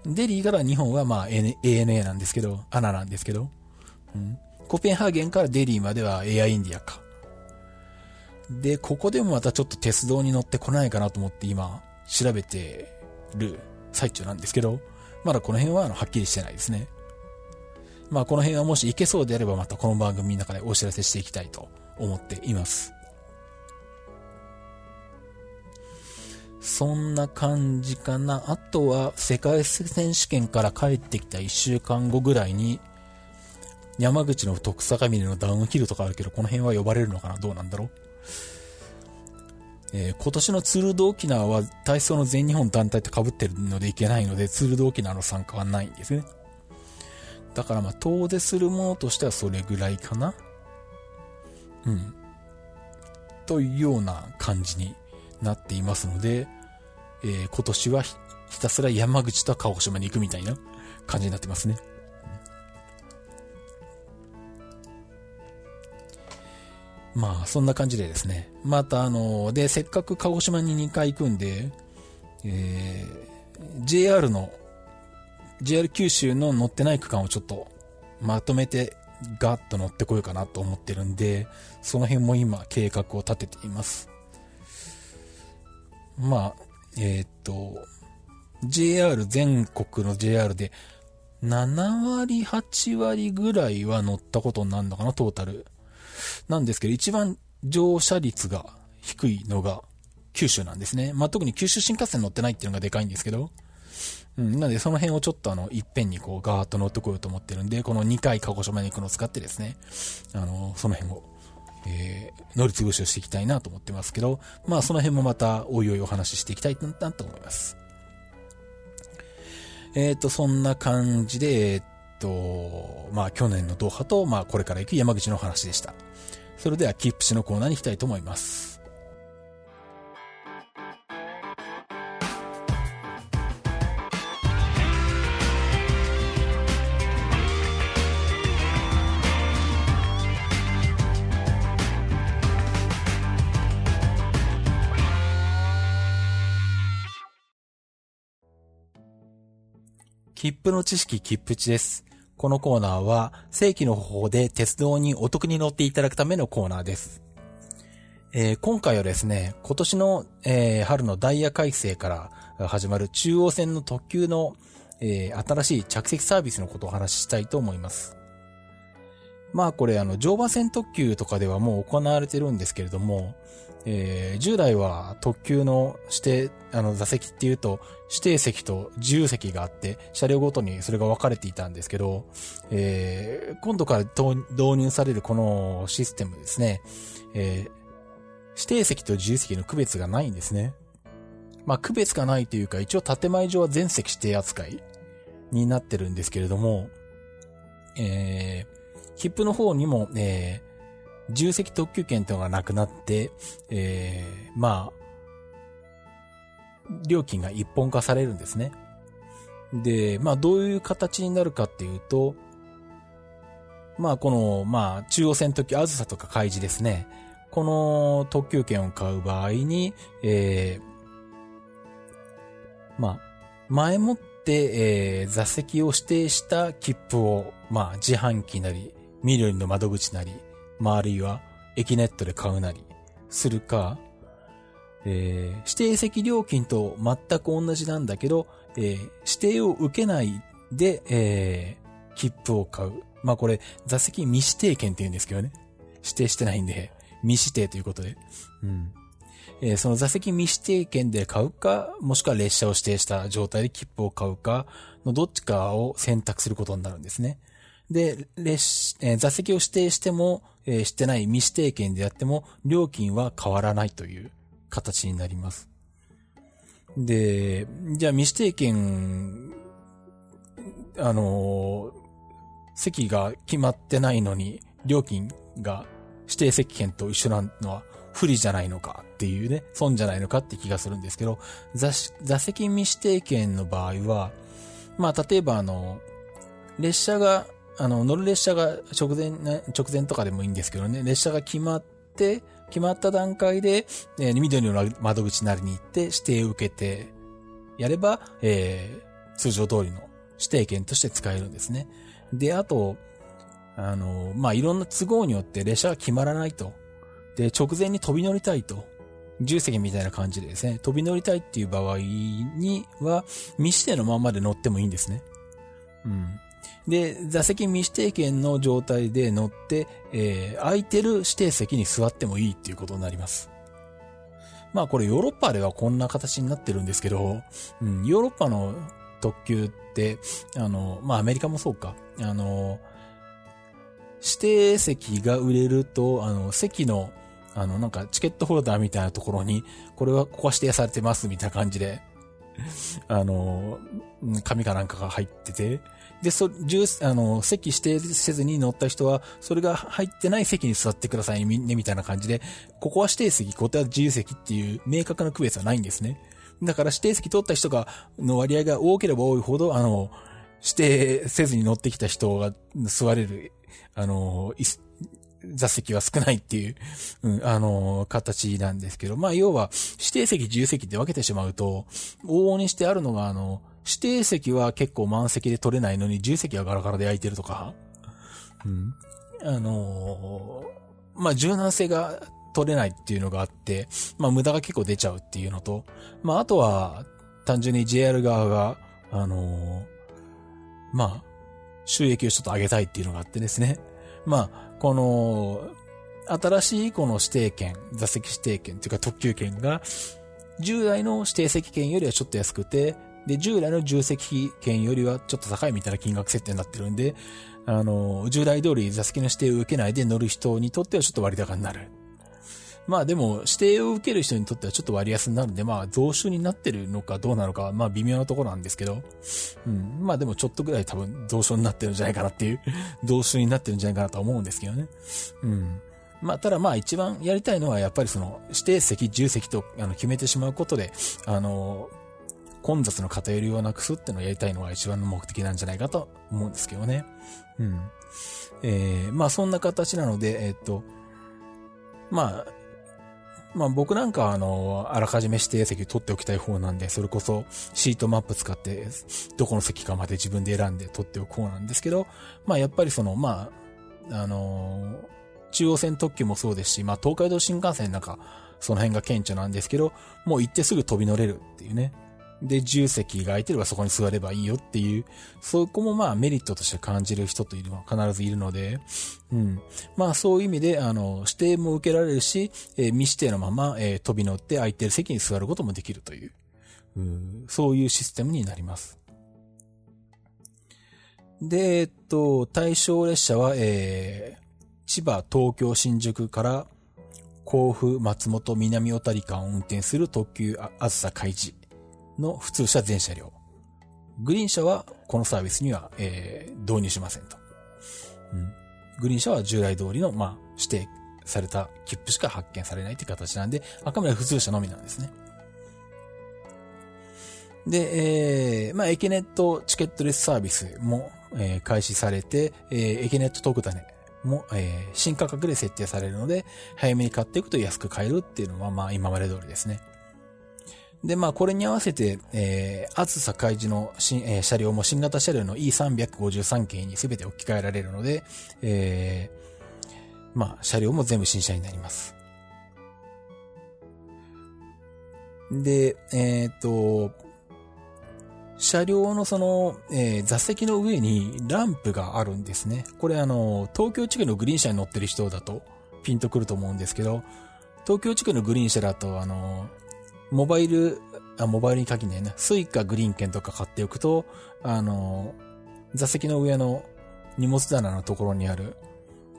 デリーから日本はまあ ANA なんですけど、アナなんですけど、うん。コペンハーゲンからデリーまではエアインディアか。で、ここでもまたちょっと鉄道に乗ってこないかなと思って今、調べてる最中なんですけど、まだこの辺はあのはっきりしてないですね。まあこの辺はもし行けそうであればまたこの番組の中でお知らせしていきたいと思っています。そんな感じかな。あとは、世界選手権から帰ってきた1週間後ぐらいに、山口の徳坂峰のダウンヒルとかあるけど、この辺は呼ばれるのかな？どうなんだろう？えー、今年のツールド沖縄は体操の全日本団体と被ってるのでいけないので、ツールド沖縄の参加はないんですね。だからまあ、遠出するものとしてはそれぐらいかな。うん。というような感じになっていますので、えー、今年はひたすら山口と鹿児島に行くみたいな感じになってますね。まあ、そんな感じでですね。また、あの、で、せっかく鹿児島に2回行くんで、えー、JR の、JR 九州の乗ってない区間をちょっとまとめてガッと乗ってこようかなと思ってるんで、その辺も今計画を立てています。まあ、えー、っと、JR 全国の JR で7割、8割ぐらいは乗ったことになるのかな、トータル。なんですけど、一番乗車率が低いのが九州なんですね。まあ、特に九州新幹線乗ってないっていうのがでかいんですけど、うん、なのでその辺をちょっとあの、いっぺんにこうガーッと乗ってこようと思ってるんで、この2回鹿児島に行くのを使ってですね、あの、その辺を、えー、乗り潰しをしていきたいなと思ってますけど、まあその辺もまたおいおいお話ししていきたいなと思います。えっ、ー、と、そんな感じで、えっ、と、まあ去年のドーハと、まあこれから行く山口の話でした。それではキップシのコーナーに行きたいと思います。切符の知識切符値です。このコーナーは正規の方法で鉄道にお得に乗っていただくためのコーナーです。えー、今回はですね、今年の、えー、春のダイヤ改正から始まる中央線の特急の、えー、新しい着席サービスのことをお話ししたいと思います。まあこれあの常磐線特急とかではもう行われてるんですけれども、えー、従来は特急の指定、あの座席っていうと指定席と自由席があって、車両ごとにそれが分かれていたんですけど、えー、今度から導入されるこのシステムですね、えー、指定席と自由席の区別がないんですね。まあ、区別がないというか、一応建前上は全席指定扱いになってるんですけれども、えー、切符の方にも、え、重席特急券というのがなくなって、えー、まあ、料金が一本化されるんですね。で、まあどういう形になるかっていうと、まあこの、まあ中央線特急あずさとか開示ですね。この特急券を買う場合に、えー、まあ、前もって、えー、座席を指定した切符を、まあ自販機なり、緑の窓口なり、まああるいは駅ネットで買うなりするか、えー、指定席料金と全く同じなんだけど、えー、指定を受けないで、えー、切符を買う。まあこれ、座席未指定券って言うんですけどね。指定してないんで、未指定ということで。うん。えー、その座席未指定券で買うか、もしくは列車を指定した状態で切符を買うかのどっちかを選択することになるんですね。で、列、えー、座席を指定しても、えー、してない未指定券であっても、料金は変わらないという形になります。で、じゃあ未指定券、あの、席が決まってないのに、料金が指定席券と一緒なのは不利じゃないのかっていうね、損じゃないのかって気がするんですけど、座座席未指定券の場合は、まあ、例えばあの、列車が、あの、乗る列車が直前、直前とかでもいいんですけどね、列車が決まって、決まった段階で、えー、緑の窓口なりに行って指定を受けてやれば、えー、通常通りの指定券として使えるんですね。で、あと、あの、まあ、いろんな都合によって列車が決まらないと。で、直前に飛び乗りたいと。重席みたいな感じでですね、飛び乗りたいっていう場合には、未指定のままで乗ってもいいんですね。うん。で、座席未指定券の状態で乗って、えー、空いてる指定席に座ってもいいっていうことになります。まあこれヨーロッパではこんな形になってるんですけど、うん、ヨーロッパの特急って、あの、まあアメリカもそうか、あの、指定席が売れると、あの、席の、あの、なんかチケットホルダーみたいなところに、これはここは指定されてますみたいな感じで、あの、紙かなんかが入ってて、で、そ、あの、席指定せずに乗った人は、それが入ってない席に座ってくださいね、みたいな感じで、ここは指定席、ここは自由席っていう明確な区別はないんですね。だから指定席取った人が、の割合が多ければ多いほど、あの、指定せずに乗ってきた人が座れる、あの、座席は少ないっていう、うん、あの、形なんですけど、まあ、要は、指定席、自由席って分けてしまうと、往々にしてあるのが、あの、指定席は結構満席で取れないのに、自由席はガラガラで空いてるとか、うん。あのまあ、柔軟性が取れないっていうのがあって、まあ、無駄が結構出ちゃうっていうのと、まあ、あとは、単純に JR 側が、あのまあ、収益をちょっと上げたいっていうのがあってですね。まあ、この、新しいこの指定券、座席指定券というか特急券が、従来の指定席券よりはちょっと安くて、で、従来の重席券よりはちょっと高いみたいな金額設定になってるんで、あの、従来通り座席の指定を受けないで乗る人にとってはちょっと割高になる。まあでも、指定を受ける人にとってはちょっと割安になるんで、まあ、増収になってるのかどうなのか、まあ微妙なところなんですけど、うん。まあでもちょっとぐらい多分増収になってるんじゃないかなっていう、増収になってるんじゃないかなと思うんですけどね。うん。まあ、ただまあ一番やりたいのはやっぱりその指定席、重席とあの決めてしまうことで、あの、混雑の偏りをなくすっていうのをやりたいのが一番の目的なんじゃないかと思うんですけどね。うん。えー、まあそんな形なので、えー、っと、まあ、まあ僕なんかはあの、あらかじめ指定席取っておきたい方なんで、それこそシートマップ使って、どこの席かまで自分で選んで取っておく方なんですけど、まあやっぱりその、まあ、あの中央線特急もそうですし、まあ東海道新幹線なんか、その辺が顕著なんですけど、もう行ってすぐ飛び乗れるっていうね。で、重席が空いてればそこに座ればいいよっていう、そこもまあメリットとして感じる人といるのは必ずいるので、うん。まあそういう意味で、あの、指定も受けられるし、えー、未指定のまま、えー、飛び乗って空いてる席に座ることもできるという、うんそういうシステムになります。で、えっと、対象列車は、えー、千葉、東京、新宿から甲府、松本、南小谷間を運転する特急あずさ開示の普通車全車両。グリーン車はこのサービスには、えー、導入しませんと。うん、グリーン車は従来通りの、まあ、指定された切符しか発見されないという形なんで、あくまで普通車のみなんですね。で、えー、まあ、エケネットチケットレスサービスも、えー、開始されて、えー、エケネット特ダネも、えー、新価格で設定されるので、早めに買っていくと安く買えるっていうのは、まあ、今まで通りですね。で、まあ、これに合わせて、えー、あずさ開示の新、えー、車両も新型車両の E353 系に全て置き換えられるので、えー、まあ、車両も全部新車になります。で、えっ、と、車両のその、えー、座席の上にランプがあるんですね。これあの、東京地区のグリーン車に乗ってる人だとピンとくると思うんですけど、東京地区のグリーン車だとあの、モバイル、あ、モバイルに限らないな。 Suica グリーン券とか買っておくと、あの、座席の上の荷物棚のところにある、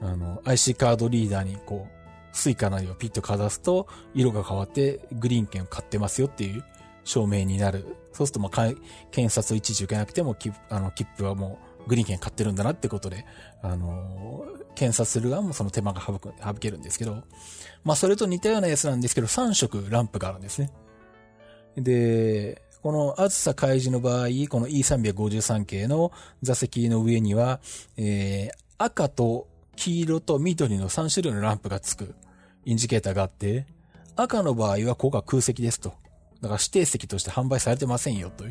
あの、IC カードリーダーにこう、 Suica なりをピッとかざすと、色が変わってグリーン券を買ってますよっていう証明になる。そうすると、まあ、検札をいちいち受けなくても、あの切符はもうグリーン券買ってるんだなってことで、あの検査する側もその手間が省く、省けるんですけど、まあそれと似たようなやつなんですけど、3色ランプがあるんですね。で、このあずさ開示の場合、この E353 系の座席の上には、えー、赤と黄色と緑の3種類のランプがつくインジケーターがあって、赤の場合はここが空席ですと。だから指定席として販売されてませんよと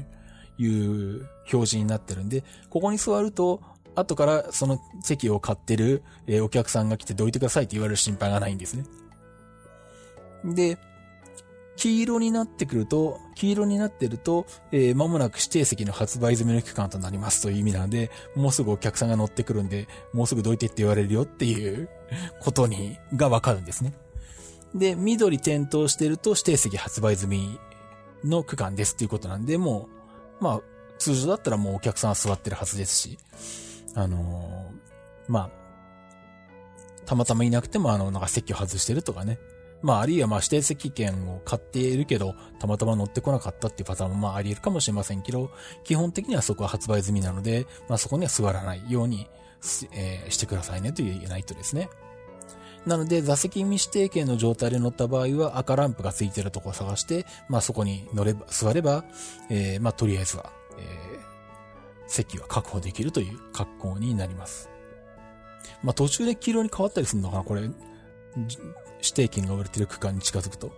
いう表示になってるんで、ここに座ると後からその席を買ってる、お客さんが来てどいてくださいって言われる心配がないんですね。で、黄色になってくると、黄色になってると、えー、間もなく指定席の発売済みの期間となりますという意味なので、もうすぐお客さんが乗ってくるんで、もうすぐどいてって言われるよっていうことに、がわかるんですね。で、緑点灯してると指定席発売済みの区間ですっていうことなんで、もう、まあ、通常だったらもうお客さんは座ってるはずですし、あのー、まあ、たまたまいなくても、あの、なんか席を外してるとかね。まあ、あるいはまあ、指定席券を買っているけど、たまたま乗ってこなかったっていうパターンもまあ、あり得るかもしれませんけど、基本的にはそこは発売済みなので、まあ、そこには座らないように、えー、してくださいねというナイトですね。なので、座席未指定券の状態で乗った場合は赤ランプがついてるところを探して、まあそこに乗れば、座れば、えー、まあとりあえずは、えー、席は確保できるという格好になります。まあ途中で黄色に変わったりするのかなこれ、指定券が売れてる区間に近づくと。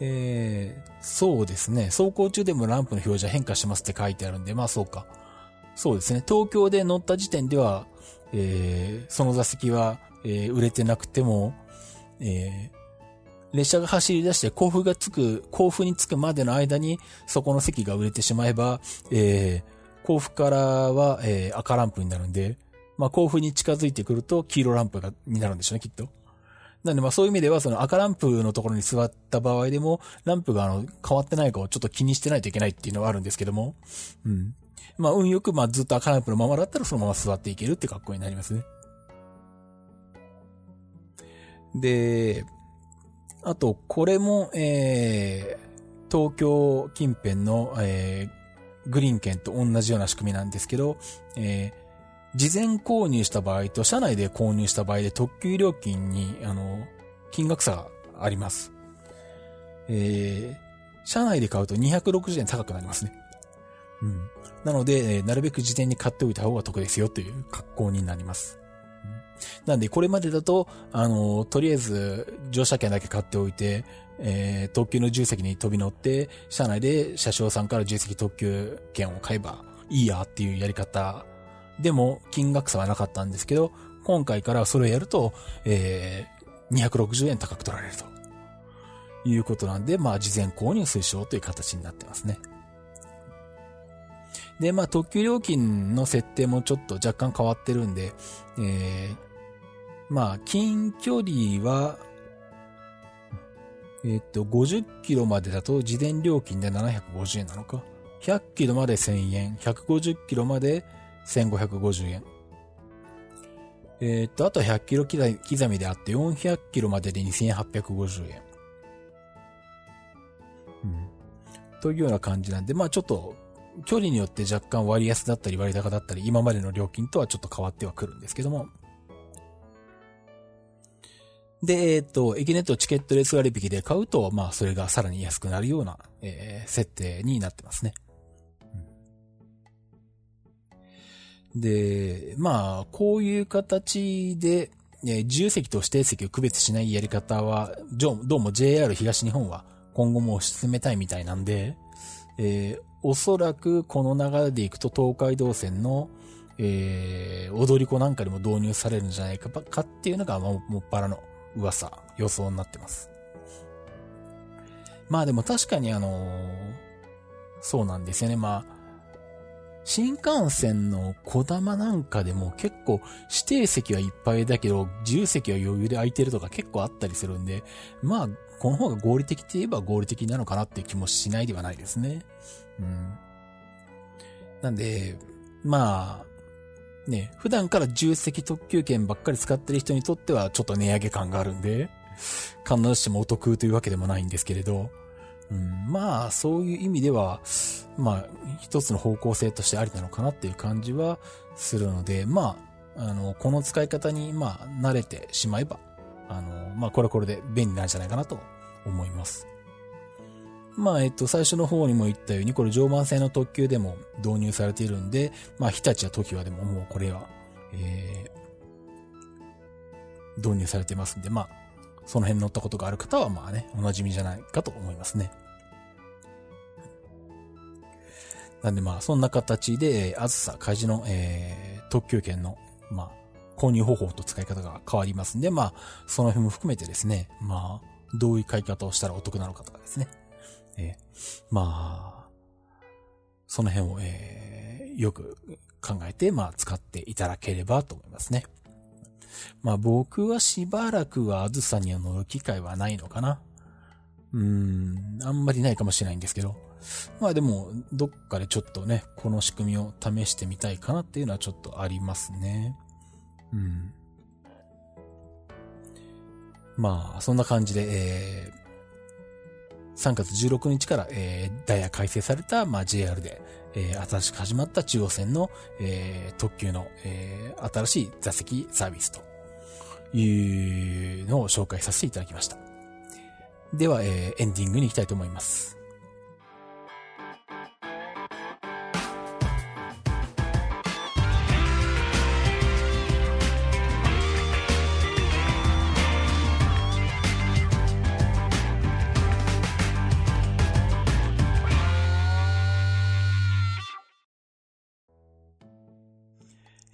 えー、そうですね。走行中でもランプの表示は変化しますって書いてあるんで、まあそうか。そうですね。東京で乗った時点では、えー、その座席は、えー、売れてなくても、えー、列車が走り出して甲府がつく、甲府に着くまでの間に、そこの席が売れてしまえば、えー、甲府からは、えー、赤ランプになるんで、まあ、甲府に近づいてくると黄色ランプが、になるんでしょうね、きっと。なんでまあそういう意味ではその赤ランプのところに座った場合でも、ランプがあの変わってないかをちょっと気にしてないといけないっていうのはあるんですけども、うん。まあ運よくまあずっと赤ランプのままだったらそのまま座っていけるって格好になりますね。で、あと、これも、えー、東京近辺の、えー、グリーン券と同じような仕組みなんですけど、えー、事前購入した場合と、車内で購入した場合で特急料金に、あの、金額差があります。えー、車内で買うと260円高くなりますね。うん。なので、えー、なるべく事前に買っておいた方が得ですよという格好になります。なんで、これまでだと、あの、とりあえず、乗車券だけ買っておいて、えー、特急の自由席に飛び乗って、車内で車掌さんから自由席特急券を買えばいいやっていうやり方でも金額差はなかったんですけど、今回からそれをやると、えー、260円高く取られると。いうことなんで、まあ、事前購入推奨という形になってますね。で、まあ、特急料金の設定もちょっと若干変わってるんで、えー、まあ、近距離は、えっ、と、50キロまでだと事前料金で750円なのか。100キロまで1000円、150キロまで1550円。えっ、と、あとは100キロ刻みであって400キロまでで2850円。うん。というような感じなんで、まあちょっと、距離によって若干割安だったり割高だったり、今までの料金とはちょっと変わってはくるんですけども。で、えっ、と、エキネットチケットレス割引で買うと、まあ、それがさらに安くなるような、えー、設定になってますね。で、まあ、こういう形で、え自由席と指定席を区別しないやり方は、どうも JR 東日本は今後も進めたいみたいなんで、えー、おそらくこの流れでいくと東海道線の、えー、踊り子なんかでも導入されるんじゃないかかっていうのがもっぱらの噂、予想になってます。まあでも確かにあのー、そうなんですよね。まあ、新幹線の小玉なんかでも結構指定席はいっぱいだけど、自由席は余裕で空いてるとか結構あったりするんで、まあ、この方が合理的といえば合理的なのかなっていう気もしないではないですね。うん。なんで、まあ、ね、普段から重席特急券ばっかり使ってる人にとってはちょっと値上げ感があるんで、必ずしもお得というわけでもないんですけれど、うん、まあ、そういう意味では、まあ、一つの方向性としてありなのかなっていう感じはするので、まあ、あの、この使い方に、まあ、慣れてしまえば、あの、まあ、これこれで便利なんじゃないかなと思います。まあ、えっと、最初の方にも言ったように、これ常磐線の特急でも導入されているんで、まあ、日立や時はでももうこれは、えー、導入されてますんで、まあ、その辺乗ったことがある方は、まあね、お馴染みじゃないかと思いますね。なんでまあ、そんな形で、あずさ、開示の、えー、特急券の、まあ、購入方法と使い方が変わりますんで、まあ、その辺も含めてですね、まあ、どういう買い方をしたらお得なのかとかですね。えー、まあ、その辺を、えー、よく考えて、まあ、使っていただければと思いますね。まあ僕はしばらくはあずさには乗る機会はないのかな。うーん、あんまりないかもしれないんですけど。まあでも、どっかでちょっとね、この仕組みを試してみたいかなっていうのはちょっとありますね。うん。まあ、そんな感じで、えー、3月16日から、えー、ダイヤ改正された、まあ、JR で、えー、新しく始まった中央線の、えー、特急の、えー、新しい座席サービスというのを紹介させていただきました。では、えー、エンディングに行きたいと思います。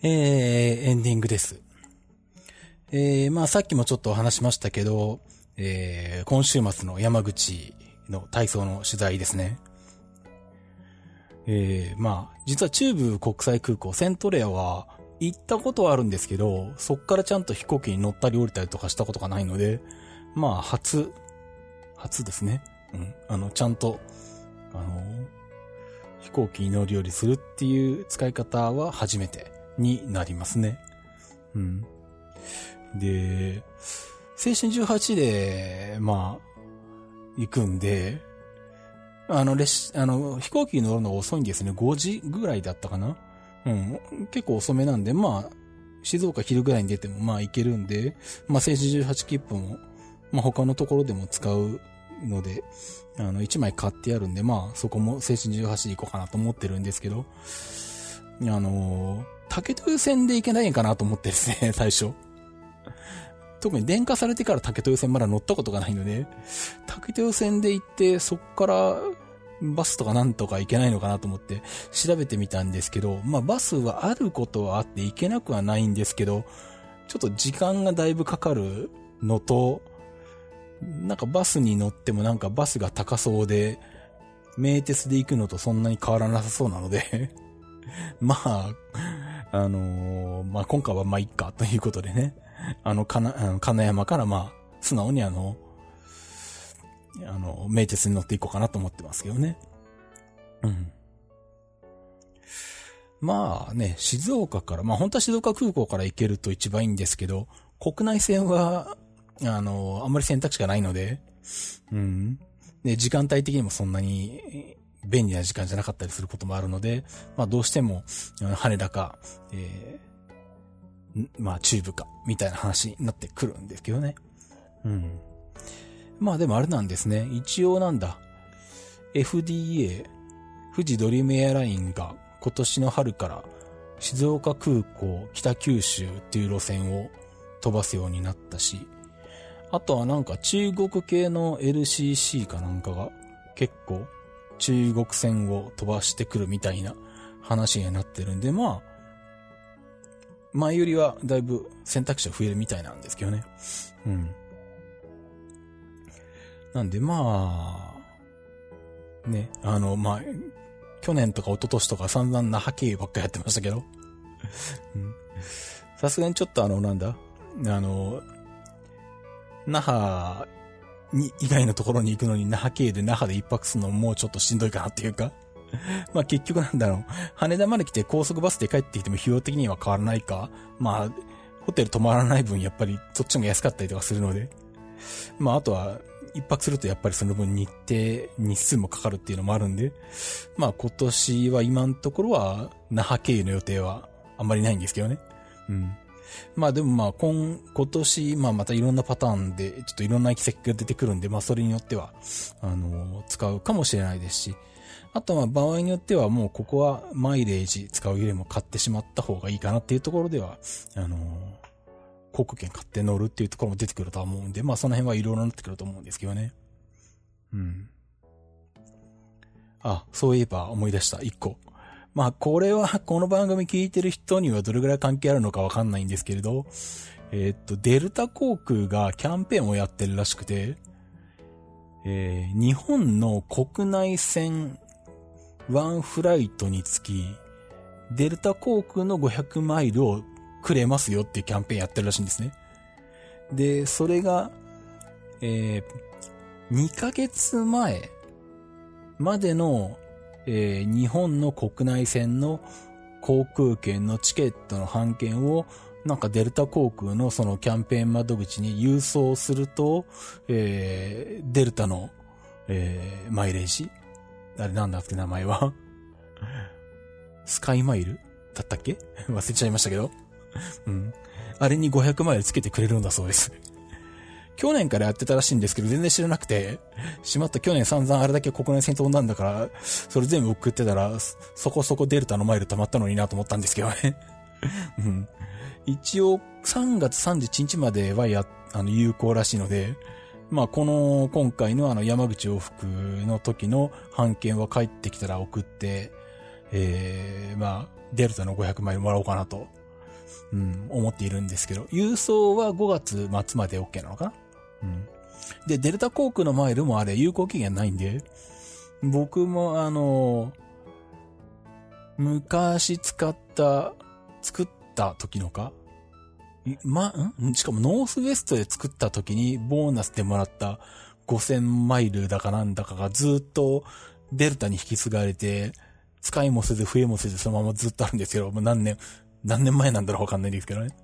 えー、エンディングです。えー、まあさっきもちょっとお話しましたけど、えー、今週末の山口の体操の取材ですね。えー、まあ、実は中部国際空港、セントレアは行ったことはあるんですけど、そっからちゃんと飛行機に乗ったり降りたりとかしたことがないので、まあ、初、初ですね。うん。あの、ちゃんと、あの、飛行機に乗り降りするっていう使い方は初めてになりますね。うん。で、青春18で、まあ、行くんで、あの、列、あの、飛行機に乗るのが遅いんですね。5時ぐらいだったかなうん。結構遅めなんで、まあ、静岡昼ぐらいに出ても、まあ行けるんで、まあ、青春18切符も、まあ他のところでも使うので、あの、1枚買ってやるんで、まあ、そこも青春18で行こうかなと思ってるんですけど、あの竹豊線で行けないんかなと思ってですね、最初。特に電化されてから竹豊線まだ乗ったことがないので、竹豊線で行って、そっからバスとかなんとか行けないのかなと思って調べてみたんですけど、まあバスはあることはあって行けなくはないんですけど、ちょっと時間がだいぶかかるのと、なんかバスに乗ってもなんかバスが高そうで、名鉄で行くのとそんなに変わらなさそうなので まあ、あのー、まあ、今回はま、いっか、ということでね。あの、かな、あの金山からま、素直にあの、あの、名鉄に乗っていこうかなと思ってますけどね。うん。まあね、静岡から、まあ本当は静岡空港から行けると一番いいんですけど、国内線は、あの、あんまり選択肢がないので、うん。で、時間帯的にもそんなに、便利な時間じゃなかったりすることもあるので、まあどうしても、羽田か、えー、まあ中部か、みたいな話になってくるんですけどね。うん。まあでもあれなんですね。一応なんだ。FDA、富士ドリームエアラインが今年の春から静岡空港北九州っていう路線を飛ばすようになったし、あとはなんか中国系の LCC かなんかが結構中国船を飛ばしてくるみたいな話になってるんで、まあ、前よりはだいぶ選択肢は増えるみたいなんですけどね。うん。なんでまあ、ね、あの、まあ、去年とか一昨年とか散々那覇経由ばっかやってましたけど。さすがにちょっとあの、なんだ、あの、那覇に、以外のところに行くのに那覇経由で那覇で一泊するのももうちょっとしんどいかなっていうか まあ結局なんだろう。羽田まで来て高速バスで帰ってきても費用的には変わらないか。まあ、ホテル泊まらない分やっぱりそっちも安かったりとかするので。まああとは、一泊するとやっぱりその分日程、日数もかかるっていうのもあるんで。まあ今年は今のところは那覇経由の予定はあんまりないんですけどね。うん。まあでもまあ今、今年、まあまたいろんなパターンで、ちょっといろんな行き先が出てくるんで、まあそれによっては、あの、使うかもしれないですし、あとは場合によってはもうここはマイレージ使うよりも買ってしまった方がいいかなっていうところでは、あの、航空券買って乗るっていうところも出てくるとは思うんで、まあその辺はいろいろなってくると思うんですけどね。うん。あ、そういえば思い出した、一個。まあ、これは、この番組聞いてる人にはどれぐらい関係あるのかわかんないんですけれど、えー、っと、デルタ航空がキャンペーンをやってるらしくて、えー、日本の国内線ワンフライトにつき、デルタ航空の500マイルをくれますよっていうキャンペーンやってるらしいんですね。で、それが、えー、2ヶ月前までの、えー、日本の国内線の航空券のチケットの半券を、なんかデルタ航空のそのキャンペーン窓口に郵送すると、えー、デルタの、えー、マイレージ？あれなんだっけ名前は？スカイマイル？だったっけ？忘れちゃいましたけど。うん。あれに500マイルつけてくれるんだそうです。去年からやってたらしいんですけど、全然知らなくて、しまった去年散々あれだけ国内戦闘なんだから、それ全部送ってたら、そこそこデルタのマイル溜まったのになと思ったんですけどね。うん。一応、3月31日まではや、あの、有効らしいので、まあ、この、今回のあの、山口往復の時の判件は帰ってきたら送って、ええー、まあ、デルタの500マイルもらおうかなと、うん、思っているんですけど、郵送は5月末まで OK なのかな？で、デルタ航空のマイルもあれ有効期限ないんで、僕もあの、昔使った、作った時のか？ま、ん？しかもノースウェストで作った時にボーナスでもらった5000マイルだかなんだかがずっとデルタに引き継がれて、使いもせず増えもせずそのままずっとあるんですけど、もう何年、何年前なんだろうわかんないんですけどね。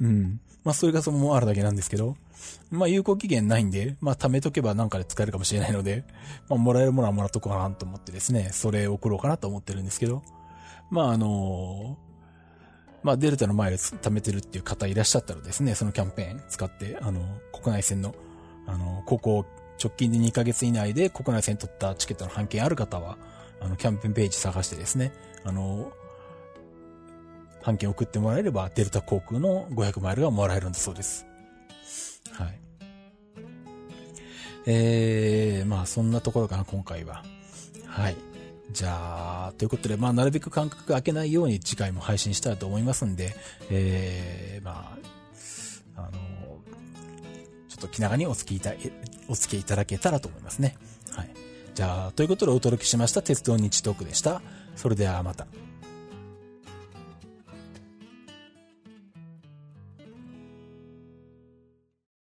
うん。まあ、それがそのままあるだけなんですけど、まあ、有効期限ないんで、まあ、貯めとけばなんかで使えるかもしれないので、まあ、もらえるものはもらっとこうかなと思ってですね、それ送ろうかなと思ってるんですけど、まあ、あのまあ、デルタのマイル貯めてるっていう方いらっしゃったらですね、そのキャンペーン使って、あの、国内線の、あの、ここ直近で2ヶ月以内で国内線取ったチケットの半券ある方は、あの、キャンペーンページ探してですね、あの、半券送ってもらえれば、デルタ航空の500マイルがもらえるんだそうです。はい。えー、まあそんなところかな、今回は。はい。じゃあ、ということで、まあなるべく間隔空けないように次回も配信したいと思いますんで、えー、まあ、あの、ちょっと気長にお付きいた、お付きいただけたらと思いますね。はい。じゃあ、ということでお届けしました鉄道日トークでした。それではまた。